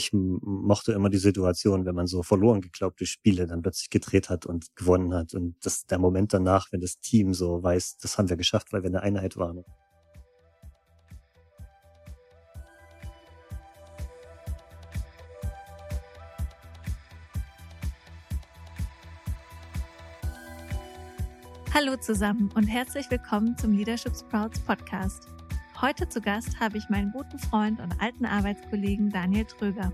ich mochte immer die Situation, wenn man so verloren geglaubte Spiele dann plötzlich gedreht hat und gewonnen hat. Und das der Moment danach, wenn das Team so weiß, das haben wir geschafft, weil wir eine Einheit waren. Hallo zusammen und herzlich willkommen zum Leadership Sprouts Podcast. Heute zu Gast habe ich meinen guten Freund und alten Arbeitskollegen Daniel Tröger.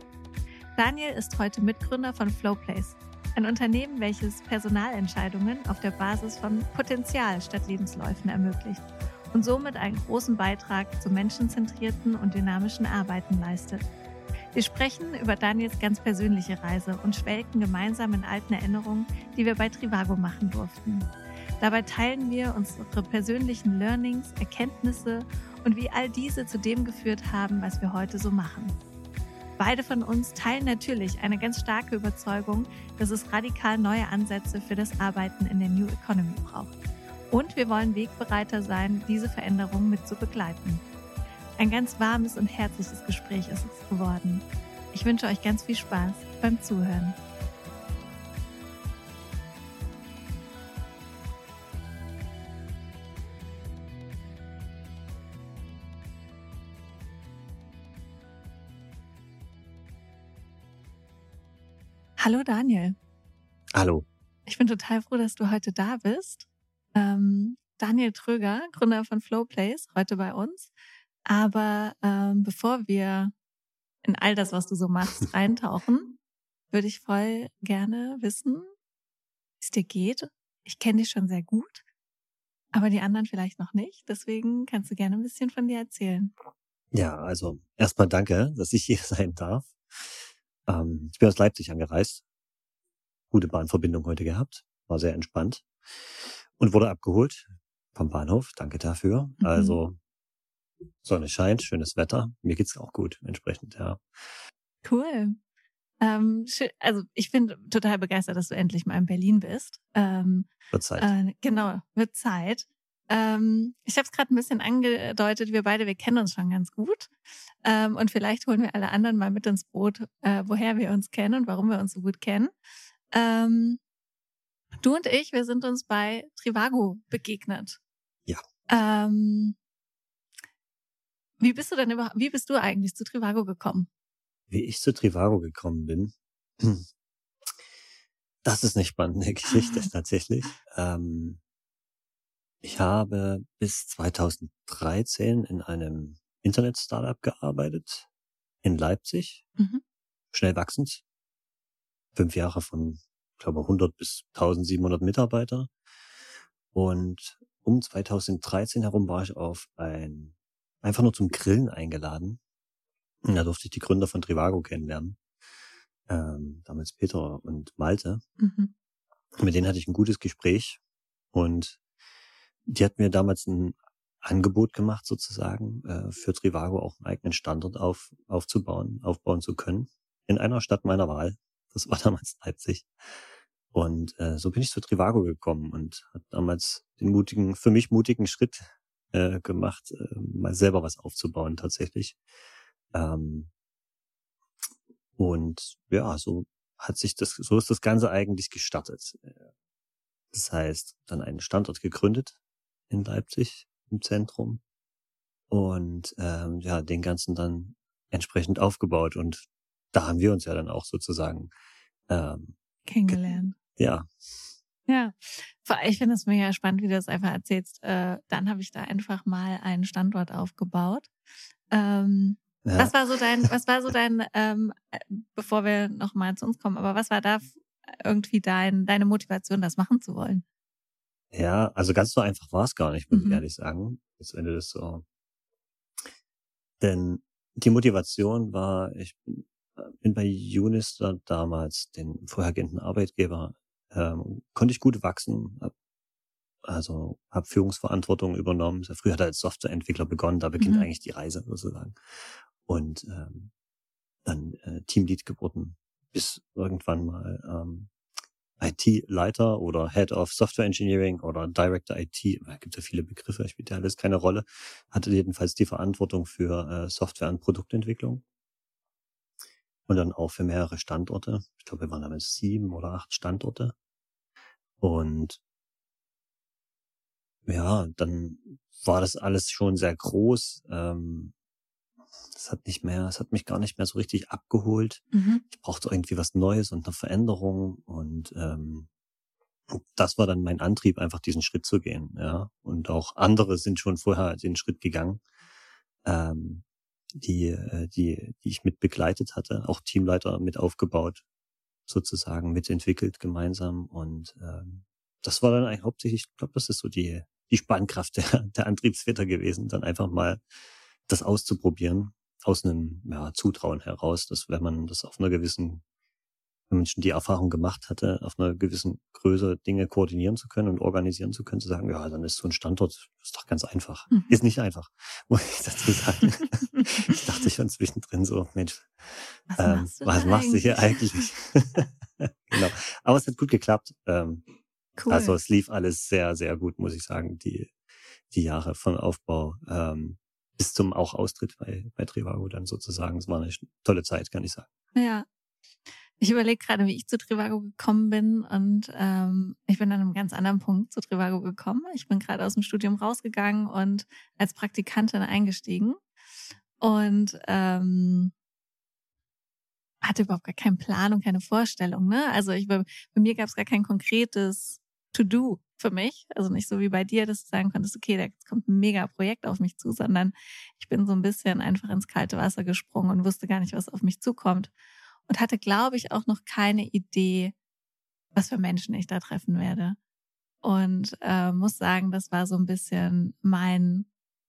Daniel ist heute Mitgründer von Flowplace, ein Unternehmen, welches Personalentscheidungen auf der Basis von Potenzial statt Lebensläufen ermöglicht und somit einen großen Beitrag zum menschenzentrierten und dynamischen Arbeiten leistet. Wir sprechen über Daniels ganz persönliche Reise und schwelgen gemeinsam in alten Erinnerungen, die wir bei Trivago machen durften. Dabei teilen wir unsere persönlichen Learnings, Erkenntnisse und wie all diese zu dem geführt haben, was wir heute so machen. Beide von uns teilen natürlich eine ganz starke Überzeugung, dass es radikal neue Ansätze für das Arbeiten in der New Economy braucht. Und wir wollen Wegbereiter sein, diese Veränderung mit zu begleiten. Ein ganz warmes und herzliches Gespräch ist es geworden. Ich wünsche euch ganz viel Spaß beim Zuhören. Hallo Daniel. Hallo. Ich bin total froh, dass du heute da bist. Ähm, Daniel Tröger, Gründer von Flowplace, heute bei uns. Aber ähm, bevor wir in all das, was du so machst, reintauchen, würde ich voll gerne wissen, wie es dir geht. Ich kenne dich schon sehr gut, aber die anderen vielleicht noch nicht. Deswegen kannst du gerne ein bisschen von dir erzählen. Ja, also erstmal danke, dass ich hier sein darf. Ähm, ich bin aus Leipzig angereist. Gute Bahnverbindung heute gehabt. War sehr entspannt. Und wurde abgeholt vom Bahnhof. Danke dafür. Mhm. Also Sonne scheint, schönes Wetter. Mir geht's auch gut, entsprechend, ja. Cool. Ähm, also ich bin total begeistert, dass du endlich mal in Berlin bist. Ähm, wird Zeit. Äh, genau, wird Zeit. Ähm, ich habe es gerade ein bisschen angedeutet, wir beide, wir kennen uns schon ganz gut. Ähm, und vielleicht holen wir alle anderen mal mit ins Boot, äh, woher wir uns kennen und warum wir uns so gut kennen. Ähm, du und ich, wir sind uns bei Trivago begegnet. Ja. Ähm, wie bist du denn überhaupt, wie bist du eigentlich zu Trivago gekommen? Wie ich zu Trivago gekommen bin? Das ist eine spannende Geschichte tatsächlich. Ähm, ich habe bis 2013 in einem Internet-Startup gearbeitet in Leipzig. Mhm. Schnell wachsend. Fünf Jahre von, glaube 100 bis 1700 Mitarbeiter. Und um 2013 herum war ich auf ein, einfach nur zum Grillen eingeladen. Und da durfte ich die Gründer von Trivago kennenlernen. Ähm, damals Peter und Malte. Mhm. Mit denen hatte ich ein gutes Gespräch. Und die hat mir damals ein Angebot gemacht, sozusagen, äh, für Trivago auch einen eigenen Standort auf, aufzubauen, aufbauen zu können. In einer Stadt meiner Wahl. Das war damals Leipzig. Und äh, so bin ich zu Trivago gekommen und hat damals den mutigen, für mich mutigen Schritt äh, gemacht, äh, mal selber was aufzubauen tatsächlich. Ähm, und ja, so hat sich das, so ist das Ganze eigentlich gestartet. Das heißt, dann einen Standort gegründet, in Leipzig im Zentrum und ähm, ja, den ganzen dann entsprechend aufgebaut und da haben wir uns ja dann auch sozusagen ähm, kennengelernt. Ja. Ja, ich finde es mega spannend, wie du das einfach erzählst. Äh, dann habe ich da einfach mal einen Standort aufgebaut. Ähm, ja. Was war so dein, was war so dein, ähm, äh, bevor wir nochmal zu uns kommen, aber was war da irgendwie dein, deine Motivation, das machen zu wollen? Ja, also ganz so einfach war es gar nicht, muss mhm. ich ehrlich sagen. Jetzt du das so. Denn die Motivation war, ich bin bei Unister damals, den vorhergehenden Arbeitgeber, ähm, konnte ich gut wachsen, hab, also habe Führungsverantwortung übernommen. Früher hat er als Softwareentwickler begonnen, da beginnt mhm. eigentlich die Reise sozusagen. Und ähm, dann äh, Teamlead geworden, bis irgendwann mal ähm, IT-Leiter oder Head of Software Engineering oder Director IT, da gibt ja viele Begriffe, spielt ja alles keine Rolle, hatte jedenfalls die Verantwortung für äh, Software- und Produktentwicklung. und dann auch für mehrere Standorte. Ich glaube, wir waren damals sieben oder acht Standorte. Und ja, dann war das alles schon sehr groß. Ähm, das hat nicht mehr, es hat mich gar nicht mehr so richtig abgeholt. Mhm. Ich brauchte irgendwie was Neues und eine Veränderung und ähm, das war dann mein Antrieb, einfach diesen Schritt zu gehen. Ja, und auch andere sind schon vorher den Schritt gegangen, ähm, die, äh, die, die ich mit begleitet hatte, auch Teamleiter mit aufgebaut, sozusagen mitentwickelt gemeinsam und ähm, das war dann eigentlich hauptsächlich, ich glaube, das ist so die die Spannkraft der, der Antriebsväter gewesen, dann einfach mal das auszuprobieren, aus einem ja, Zutrauen heraus, dass wenn man das auf einer gewissen, wenn man schon die Erfahrung gemacht hatte, auf einer gewissen Größe Dinge koordinieren zu können und organisieren zu können, zu sagen, ja, dann ist so ein Standort, ist doch ganz einfach. Mhm. Ist nicht einfach, muss ich dazu sagen. ich dachte schon zwischendrin so, Mensch, was, ähm, machst, du was machst du hier eigentlich? genau. Aber es hat gut geklappt. Ähm, Cool. Also es lief alles sehr, sehr gut, muss ich sagen, die, die Jahre von Aufbau ähm, bis zum auch Austritt bei, bei Trivago dann sozusagen. Es war eine tolle Zeit, kann ich sagen. Ja. Ich überlege gerade, wie ich zu Trivago gekommen bin und ähm, ich bin an einem ganz anderen Punkt zu Trivago gekommen. Ich bin gerade aus dem Studium rausgegangen und als Praktikantin eingestiegen und ähm, hatte überhaupt gar keinen Plan und keine Vorstellung. Ne? Also ich, bei, mir gab es gar kein konkretes To-Do für mich. Also nicht so wie bei dir, dass du sagen konntest, okay, da kommt ein mega Projekt auf mich zu, sondern ich bin so ein bisschen einfach ins kalte Wasser gesprungen und wusste gar nicht, was auf mich zukommt. Und hatte, glaube ich, auch noch keine Idee, was für Menschen ich da treffen werde. Und äh, muss sagen, das war so ein bisschen mein,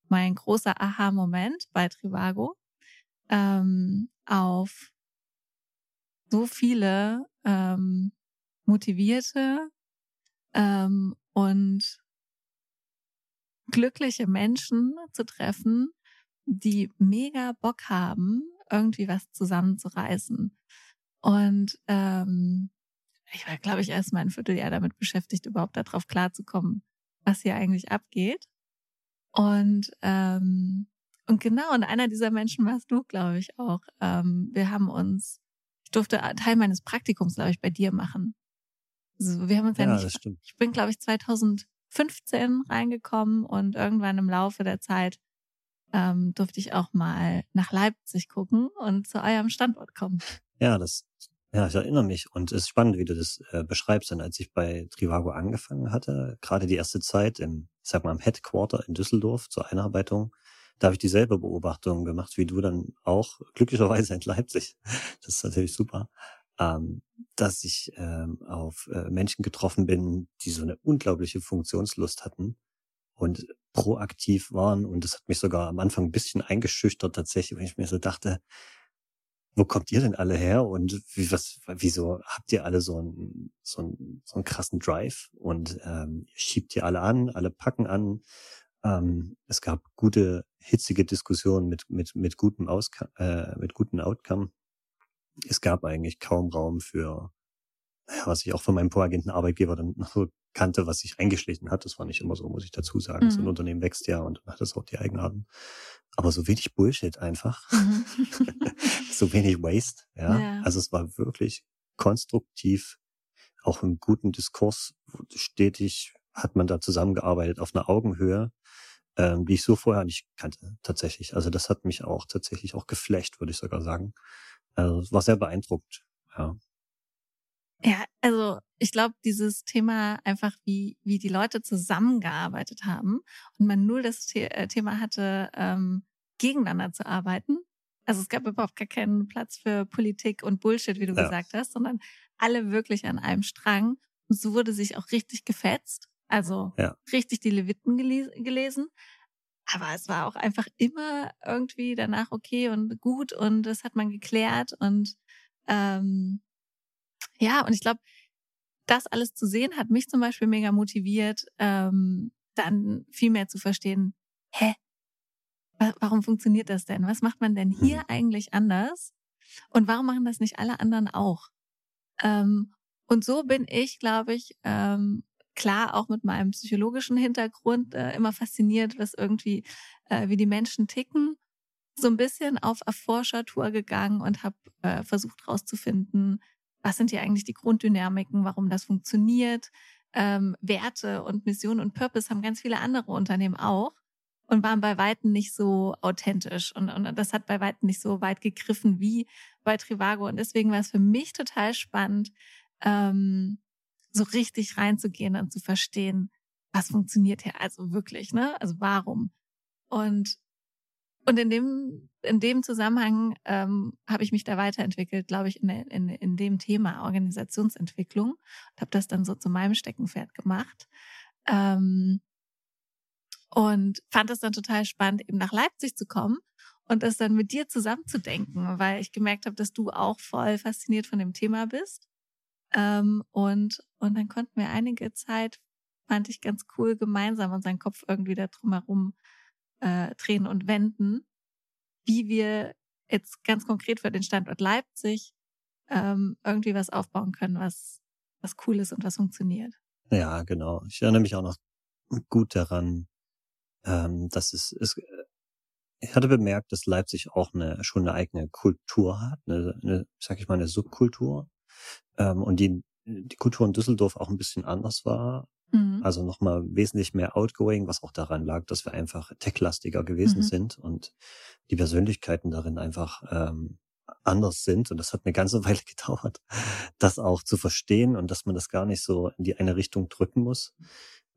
mein großer Aha-Moment bei Trivago. Ähm, auf so viele ähm, motivierte, ähm, und glückliche Menschen zu treffen, die mega Bock haben, irgendwie was zusammenzureißen. Und ähm, ich war, glaube ich, erst mal ein Vierteljahr damit beschäftigt, überhaupt darauf klarzukommen, was hier eigentlich abgeht. Und ähm, und genau, und einer dieser Menschen warst du, glaube ich, auch. Ähm, wir haben uns, ich durfte Teil meines Praktikums, glaube ich, bei dir machen. Also wir haben uns ja, ja nicht. Ich bin, glaube ich, 2015 reingekommen und irgendwann im Laufe der Zeit ähm, durfte ich auch mal nach Leipzig gucken und zu eurem Standort kommen. Ja, das, ja, ich erinnere mich und es ist spannend, wie du das äh, beschreibst. Denn als ich bei Trivago angefangen hatte, gerade die erste Zeit im, ich sag mal, im Headquarter in Düsseldorf zur Einarbeitung, da habe ich dieselbe Beobachtung gemacht wie du dann auch, glücklicherweise in Leipzig. Das ist natürlich super ähm, dass ich ähm, auf äh, Menschen getroffen bin, die so eine unglaubliche Funktionslust hatten und proaktiv waren. Und das hat mich sogar am Anfang ein bisschen eingeschüchtert tatsächlich, wenn ich mir so dachte, wo kommt ihr denn alle her und wie, was, wieso habt ihr alle so einen, so einen, so einen krassen Drive und ähm, schiebt ihr alle an, alle packen an. Ähm, es gab gute, hitzige Diskussionen mit, mit, mit gutem Ausca äh, mit gutem Outcome es gab eigentlich kaum Raum für, was ich auch von meinem voragenten Arbeitgeber dann noch so kannte, was sich eingeschlichen hat. Das war nicht immer so, muss ich dazu sagen. Mhm. So ein mhm. Unternehmen wächst ja und hat das auch die Eigenarten. Aber so wenig Bullshit einfach. Mhm. so wenig Waste, ja? ja. Also es war wirklich konstruktiv, auch im guten Diskurs stetig hat man da zusammengearbeitet auf einer Augenhöhe, ähm, die ich so vorher nicht kannte, tatsächlich. Also das hat mich auch tatsächlich auch geflecht, würde ich sogar sagen. Also es war sehr beeindruckt, ja. Ja, also ich glaube, dieses Thema einfach, wie, wie die Leute zusammengearbeitet haben und man nur das The äh, Thema hatte, ähm, gegeneinander zu arbeiten. Also es gab überhaupt gar keinen Platz für Politik und Bullshit, wie du ja. gesagt hast, sondern alle wirklich an einem Strang. Und so wurde sich auch richtig gefetzt. Also ja. richtig die Leviten gelesen. Aber es war auch einfach immer irgendwie danach okay und gut und das hat man geklärt und ähm, ja, und ich glaube, das alles zu sehen hat mich zum Beispiel mega motiviert, ähm, dann viel mehr zu verstehen, hä, warum funktioniert das denn? Was macht man denn hier mhm. eigentlich anders? Und warum machen das nicht alle anderen auch? Ähm, und so bin ich, glaube ich, ähm, klar auch mit meinem psychologischen Hintergrund äh, immer fasziniert, was irgendwie, äh, wie die Menschen ticken. so ein bisschen auf Erforschertour gegangen und habe äh, versucht herauszufinden, was sind hier eigentlich die Grunddynamiken, warum das funktioniert. Ähm, Werte und Mission und Purpose haben ganz viele andere Unternehmen auch und waren bei Weitem nicht so authentisch. Und, und das hat bei Weitem nicht so weit gegriffen wie bei Trivago. Und deswegen war es für mich total spannend, ähm, so richtig reinzugehen und zu verstehen, was funktioniert hier also wirklich, ne? Also warum? Und und in dem in dem Zusammenhang ähm, habe ich mich da weiterentwickelt, glaube ich, in, in, in dem Thema Organisationsentwicklung und habe das dann so zu meinem Steckenpferd gemacht. Ähm, und fand es dann total spannend, eben nach Leipzig zu kommen und das dann mit dir zusammenzudenken, weil ich gemerkt habe, dass du auch voll fasziniert von dem Thema bist. Ähm, und, und dann konnten wir einige Zeit, fand ich ganz cool, gemeinsam unseren Kopf irgendwie da drumherum äh, drehen und wenden, wie wir jetzt ganz konkret für den Standort Leipzig ähm, irgendwie was aufbauen können, was, was cool ist und was funktioniert. Ja, genau. Ich erinnere mich auch noch gut daran, ähm, dass es, es ich hatte bemerkt, dass Leipzig auch eine, schon eine eigene Kultur hat, eine, eine sag ich mal, eine Subkultur. Ähm, und die, die Kultur in Düsseldorf auch ein bisschen anders war. Mhm. Also nochmal wesentlich mehr outgoing, was auch daran lag, dass wir einfach techlastiger gewesen mhm. sind und die Persönlichkeiten darin einfach ähm, anders sind. Und das hat eine ganze Weile gedauert, das auch zu verstehen und dass man das gar nicht so in die eine Richtung drücken muss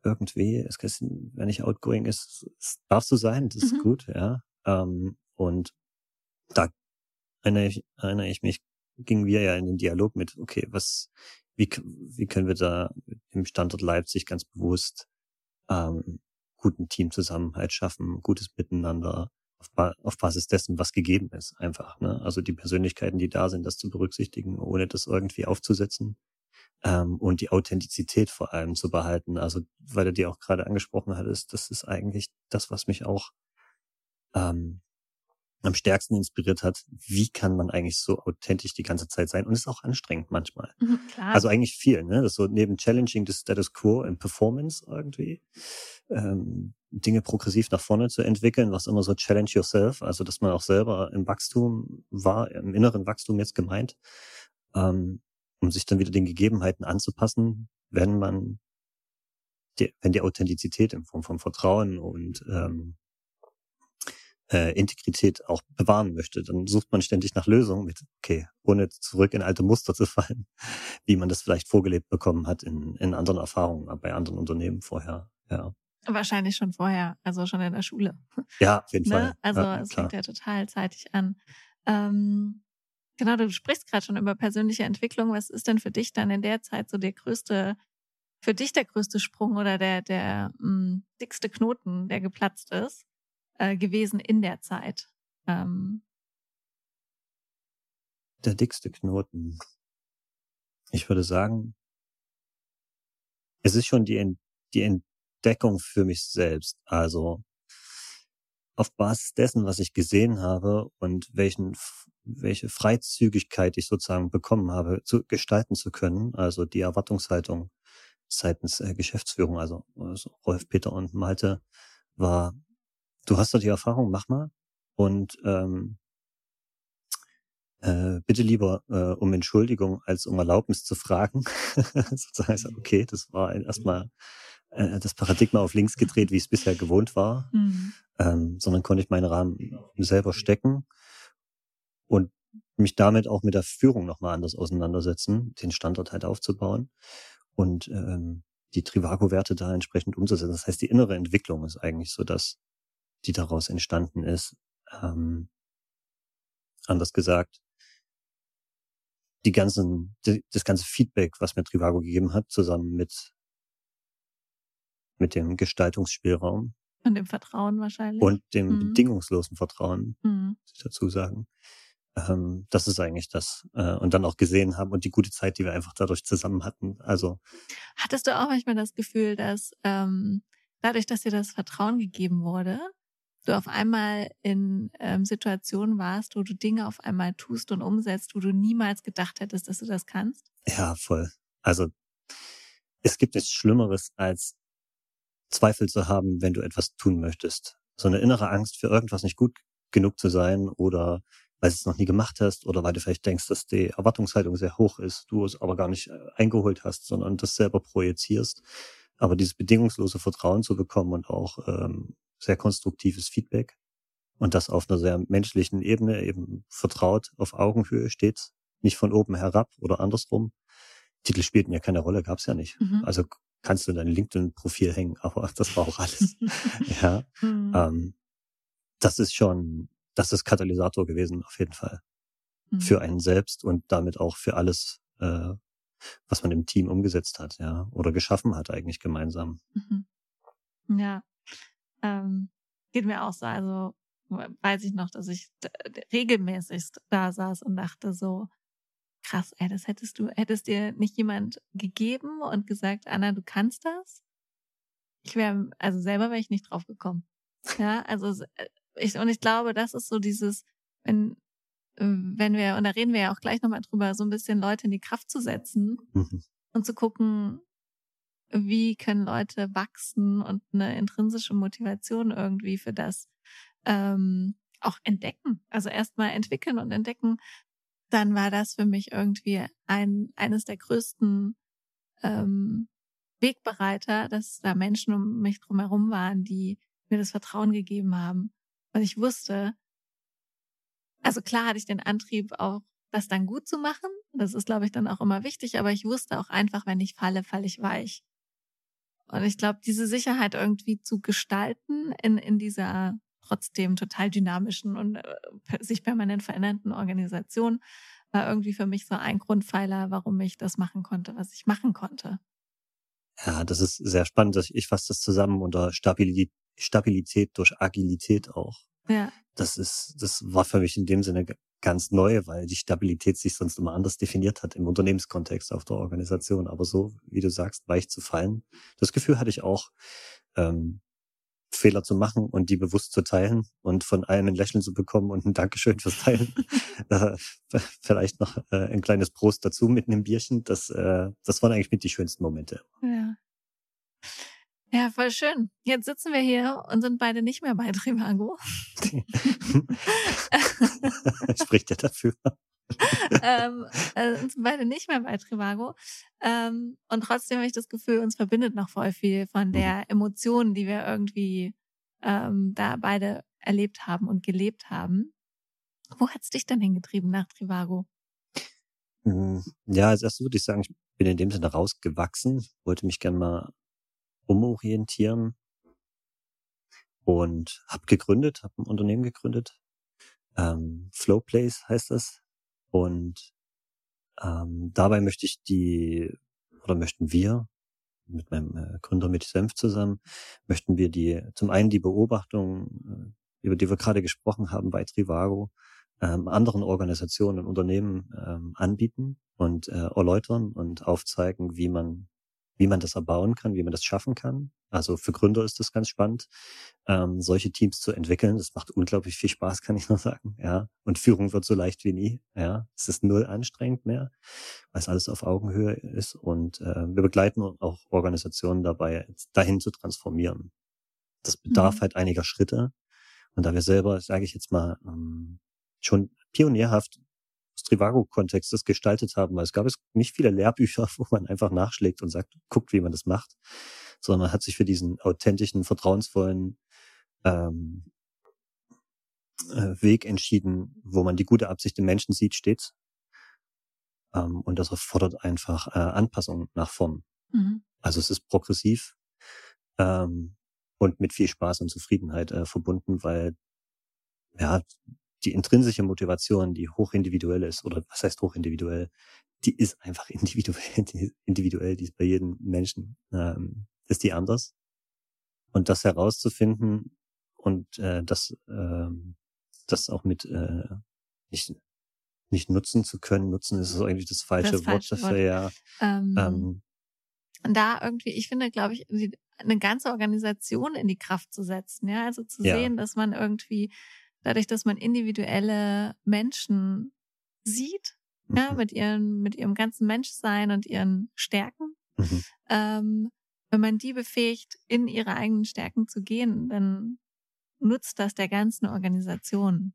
irgendwie. Es ist, wenn ich outgoing ist, es darf so sein, das ist mhm. gut, ja. Ähm, und da erinnere ich, erinnere ich mich, gingen wir ja in den Dialog mit, okay, was, wie, wie können wir da im Standort Leipzig ganz bewusst ähm, guten Teamzusammenhalt schaffen, gutes Miteinander auf, ba auf Basis dessen, was gegeben ist, einfach. Ne? Also die Persönlichkeiten, die da sind, das zu berücksichtigen, ohne das irgendwie aufzusetzen ähm, und die Authentizität vor allem zu behalten. Also, weil du dir auch gerade angesprochen hattest, das ist eigentlich das, was mich auch ähm, am stärksten inspiriert hat, wie kann man eigentlich so authentisch die ganze Zeit sein? Und ist auch anstrengend manchmal. Mhm, also eigentlich viel, ne? Das so neben Challenging the Status Quo in Performance irgendwie, ähm, Dinge progressiv nach vorne zu entwickeln, was immer so Challenge Yourself, also dass man auch selber im Wachstum war, im inneren Wachstum jetzt gemeint, ähm, um sich dann wieder den Gegebenheiten anzupassen, wenn man die, wenn die Authentizität in Form von Vertrauen und ähm, äh, Integrität auch bewahren möchte, dann sucht man ständig nach Lösungen mit, okay, ohne zurück in alte Muster zu fallen, wie man das vielleicht vorgelebt bekommen hat in, in anderen Erfahrungen, bei anderen Unternehmen vorher. Ja. Wahrscheinlich schon vorher, also schon in der Schule. Ja, auf jeden ne? Fall. Also ja, es fängt ja total zeitig an. Ähm, genau, du sprichst gerade schon über persönliche Entwicklung. Was ist denn für dich dann in der Zeit so der größte, für dich der größte Sprung oder der, der mh, mm, dickste Knoten, der geplatzt ist? Äh, gewesen in der Zeit? Ähm der dickste Knoten. Ich würde sagen, es ist schon die, die Entdeckung für mich selbst. Also auf Basis dessen, was ich gesehen habe und welchen, welche Freizügigkeit ich sozusagen bekommen habe, zu gestalten zu können, also die Erwartungshaltung seitens äh, Geschäftsführung, also, also Rolf, Peter und Malte, war du hast doch die Erfahrung, mach mal. Und ähm, äh, bitte lieber äh, um Entschuldigung als um Erlaubnis zu fragen. Sozusagen, okay, das war erstmal äh, das Paradigma auf links gedreht, wie es bisher gewohnt war, mhm. ähm, sondern konnte ich meinen Rahmen selber stecken und mich damit auch mit der Führung nochmal anders auseinandersetzen, den Standort halt aufzubauen und ähm, die Trivago-Werte da entsprechend umzusetzen. Das heißt, die innere Entwicklung ist eigentlich so das, die daraus entstanden ist. Ähm, anders gesagt, die ganzen, die, das ganze Feedback, was mir Trivago gegeben hat, zusammen mit, mit dem Gestaltungsspielraum. Und dem Vertrauen wahrscheinlich. Und dem mhm. bedingungslosen Vertrauen, mhm. muss ich dazu sagen. Ähm, das ist eigentlich das. Äh, und dann auch gesehen haben und die gute Zeit, die wir einfach dadurch zusammen hatten. Also. Hattest du auch manchmal das Gefühl, dass ähm, dadurch, dass dir das Vertrauen gegeben wurde, du auf einmal in ähm, Situationen warst, wo du Dinge auf einmal tust und umsetzt, wo du niemals gedacht hättest, dass du das kannst? Ja, voll. Also es gibt nichts Schlimmeres, als Zweifel zu haben, wenn du etwas tun möchtest. So eine innere Angst für irgendwas nicht gut genug zu sein oder weil du es noch nie gemacht hast oder weil du vielleicht denkst, dass die Erwartungshaltung sehr hoch ist, du es aber gar nicht äh, eingeholt hast, sondern das selber projizierst. Aber dieses bedingungslose Vertrauen zu bekommen und auch ähm, sehr konstruktives Feedback und das auf einer sehr menschlichen Ebene eben vertraut, auf Augenhöhe steht, nicht von oben herab oder andersrum. Titel spielten ja keine Rolle, gab's ja nicht. Mhm. Also kannst du dein LinkedIn-Profil hängen, aber das war auch alles. ja. Mhm. Ähm, das ist schon das ist Katalysator gewesen, auf jeden Fall. Mhm. Für einen selbst und damit auch für alles, äh, was man im Team umgesetzt hat, ja, oder geschaffen hat eigentlich gemeinsam. Mhm. Ja, ähm, geht mir auch so. Also weiß ich noch, dass ich regelmäßig da saß und dachte so, krass, ey, das hättest du, hättest dir nicht jemand gegeben und gesagt, Anna, du kannst das? Ich wäre, also selber wäre ich nicht drauf gekommen. Ja, also äh, ich, und ich glaube, das ist so dieses, wenn, wenn wir, und da reden wir ja auch gleich nochmal drüber, so ein bisschen Leute in die Kraft zu setzen mhm. und zu gucken, wie können Leute wachsen und eine intrinsische Motivation irgendwie für das ähm, auch entdecken. Also erstmal entwickeln und entdecken. Dann war das für mich irgendwie ein eines der größten ähm, Wegbereiter, dass da Menschen um mich drumherum waren, die mir das Vertrauen gegeben haben und ich wusste, also klar hatte ich den Antrieb auch, das dann gut zu machen. Das ist, glaube ich, dann auch immer wichtig. Aber ich wusste auch einfach, wenn ich falle, falle ich weich. Und ich glaube, diese Sicherheit irgendwie zu gestalten in, in dieser trotzdem total dynamischen und äh, sich permanent verändernden Organisation war irgendwie für mich so ein Grundpfeiler, warum ich das machen konnte, was ich machen konnte. Ja, das ist sehr spannend. Ich fasse das zusammen unter Stabilität, Stabilität durch Agilität auch. Ja. Das ist, das war für mich in dem Sinne ganz neu, weil die Stabilität sich sonst immer anders definiert hat im Unternehmenskontext auf der Organisation. Aber so, wie du sagst, weich zu fallen. Das Gefühl hatte ich auch, ähm, Fehler zu machen und die bewusst zu teilen und von einem ein Lächeln zu bekommen und ein Dankeschön fürs Teilen. äh, vielleicht noch äh, ein kleines Prost dazu mit einem Bierchen. Das, äh, das waren eigentlich mit die schönsten Momente. Ja. Ja, voll schön. Jetzt sitzen wir hier und sind beide nicht mehr bei Trivago. Spricht ja dafür. ähm, äh, sind beide nicht mehr bei Trivago. Ähm, und trotzdem habe ich das Gefühl, uns verbindet noch voll viel von mhm. der Emotion, die wir irgendwie ähm, da beide erlebt haben und gelebt haben. Wo hat's dich denn hingetrieben nach Trivago? Hm, ja, als erstes würde ich sagen, ich bin in dem Sinne rausgewachsen, wollte mich gerne mal umorientieren und habe gegründet, habe ein Unternehmen gegründet. Ähm, Flowplace heißt das. Und ähm, dabei möchte ich die, oder möchten wir, mit meinem äh, Gründer mit Senf zusammen, möchten wir die, zum einen die Beobachtung, äh, über die wir gerade gesprochen haben bei Trivago, ähm, anderen Organisationen und Unternehmen ähm, anbieten und äh, erläutern und aufzeigen, wie man wie man das erbauen kann, wie man das schaffen kann. Also für Gründer ist das ganz spannend, ähm, solche Teams zu entwickeln. Das macht unglaublich viel Spaß, kann ich nur sagen. Ja, und Führung wird so leicht wie nie. Ja, es ist null anstrengend mehr, weil es alles auf Augenhöhe ist. Und äh, wir begleiten auch Organisationen dabei, dahin zu transformieren. Das bedarf mhm. halt einiger Schritte. Und da wir selber, sage ich jetzt mal, ähm, schon pionierhaft Trivago-Kontext das gestaltet haben, weil es gab es nicht viele Lehrbücher, wo man einfach nachschlägt und sagt, guckt, wie man das macht, sondern man hat sich für diesen authentischen, vertrauensvollen ähm, äh, Weg entschieden, wo man die gute Absicht im Menschen sieht, stets. Ähm, und das erfordert einfach äh, Anpassung nach vorn. Mhm. Also es ist progressiv ähm, und mit viel Spaß und Zufriedenheit äh, verbunden, weil ja, die intrinsische Motivation, die hochindividuell ist, oder was heißt hochindividuell, die ist einfach individuell, die, individuell, die ist bei jedem Menschen, ähm, ist die anders. Und das herauszufinden und äh, das, ähm, das auch mit äh, nicht, nicht nutzen zu können, nutzen ist eigentlich das falsche, das Wort dafür, ja. Ähm, ähm, da irgendwie, ich finde, glaube ich, eine ganze Organisation in die Kraft zu setzen, ja, also zu ja. sehen, dass man irgendwie dadurch, dass man individuelle Menschen sieht, mhm. ja, mit ihren, mit ihrem ganzen Menschsein und ihren Stärken, mhm. ähm, wenn man die befähigt, in ihre eigenen Stärken zu gehen, dann nutzt das der ganzen Organisation.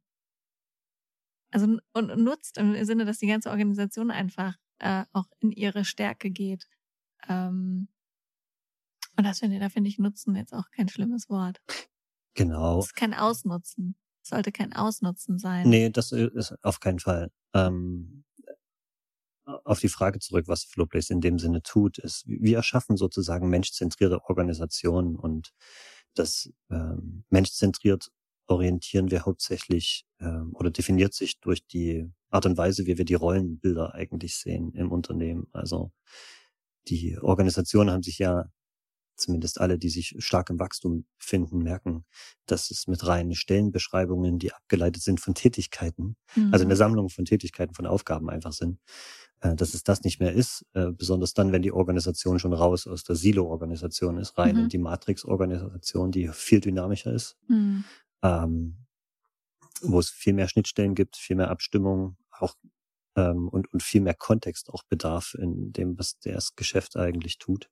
Also und nutzt im Sinne, dass die ganze Organisation einfach äh, auch in ihre Stärke geht. Ähm, und das finde ich, da finde ich Nutzen jetzt auch kein schlimmes Wort. Genau. Es ist kein Ausnutzen. Sollte kein Ausnutzen sein. Nee, das ist auf keinen Fall. Ähm, auf die Frage zurück, was Flowplace in dem Sinne tut, ist, wir erschaffen sozusagen menschzentrierte Organisationen und das ähm, menschzentriert orientieren wir hauptsächlich ähm, oder definiert sich durch die Art und Weise, wie wir die Rollenbilder eigentlich sehen im Unternehmen. Also die Organisationen haben sich ja zumindest alle, die sich stark im Wachstum befinden, merken, dass es mit reinen Stellenbeschreibungen, die abgeleitet sind von Tätigkeiten, mhm. also eine Sammlung von Tätigkeiten, von Aufgaben einfach sind, äh, dass es das nicht mehr ist, äh, besonders dann, wenn die Organisation schon raus aus der Silo-Organisation ist, rein mhm. in die Matrix-Organisation, die viel dynamischer ist, mhm. ähm, wo es viel mehr Schnittstellen gibt, viel mehr Abstimmung, auch ähm, und, und viel mehr Kontext auch bedarf in dem, was das Geschäft eigentlich tut.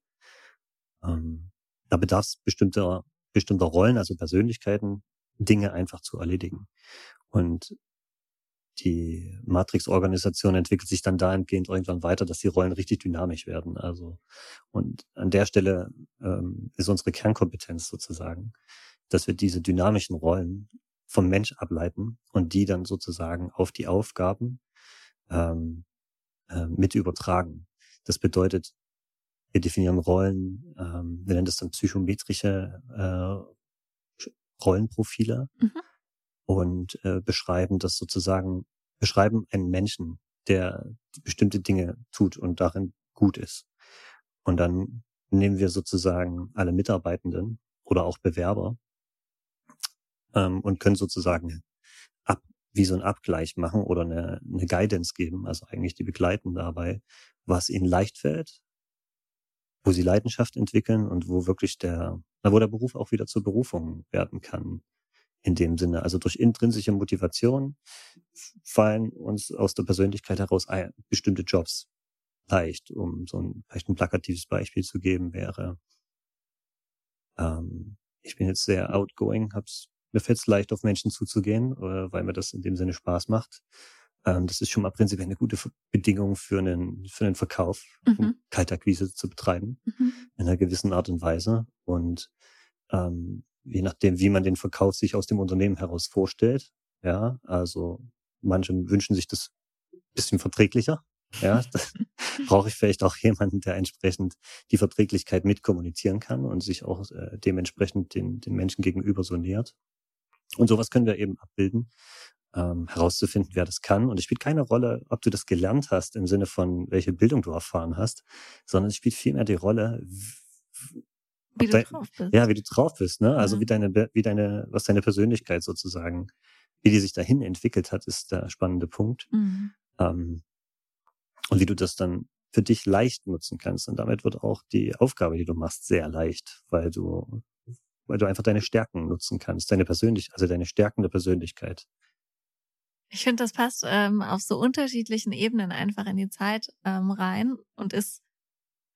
Ähm, da bedarf es bestimmter, bestimmter Rollen, also Persönlichkeiten, Dinge einfach zu erledigen. Und die Matrix-Organisation entwickelt sich dann dahingehend irgendwann weiter, dass die Rollen richtig dynamisch werden. Also und an der Stelle ähm, ist unsere Kernkompetenz sozusagen, dass wir diese dynamischen Rollen vom Mensch ableiten und die dann sozusagen auf die Aufgaben ähm, äh, mit übertragen. Das bedeutet, wir definieren Rollen, ähm, wir nennen das dann psychometrische äh, Rollenprofile mhm. und äh, beschreiben das sozusagen, beschreiben einen Menschen, der bestimmte Dinge tut und darin gut ist. Und dann nehmen wir sozusagen alle Mitarbeitenden oder auch Bewerber ähm, und können sozusagen ab, wie so ein Abgleich machen oder eine, eine Guidance geben, also eigentlich die begleiten dabei, was ihnen leicht fällt, wo sie Leidenschaft entwickeln und wo wirklich der, wo der Beruf auch wieder zur Berufung werden kann. In dem Sinne, also durch intrinsische Motivation fallen uns aus der Persönlichkeit heraus bestimmte Jobs leicht, um so ein, vielleicht ein plakatives Beispiel zu geben, wäre, ähm, ich bin jetzt sehr outgoing, hab's, mir fällt es leicht, auf Menschen zuzugehen, äh, weil mir das in dem Sinne Spaß macht. Ähm, das ist schon mal prinzipiell eine gute Bedingung für einen, für einen Verkauf, mhm. um Kaltakquise zu betreiben, mhm. in einer gewissen Art und Weise. Und ähm, je nachdem, wie man den Verkauf sich aus dem Unternehmen heraus vorstellt, ja, also manche wünschen sich das bisschen verträglicher. Ja, brauche ich vielleicht auch jemanden, der entsprechend die Verträglichkeit mitkommunizieren kann und sich auch äh, dementsprechend den, den Menschen gegenüber so nähert. Und sowas können wir eben abbilden ähm, herauszufinden, wer das kann. Und es spielt keine Rolle, ob du das gelernt hast im Sinne von, welche Bildung du erfahren hast, sondern es spielt vielmehr die Rolle, wie du drauf bist. Ja, wie du drauf bist, ne? Also wie deine, wie deine, was deine Persönlichkeit sozusagen, wie die sich dahin entwickelt hat, ist der spannende Punkt. Mhm. Ähm, und wie du das dann für dich leicht nutzen kannst. Und damit wird auch die Aufgabe, die du machst, sehr leicht, weil du, weil du einfach deine Stärken nutzen kannst, deine persönlich, also deine Stärken der Persönlichkeit. Ich finde, das passt ähm, auf so unterschiedlichen Ebenen einfach in die Zeit ähm, rein und ist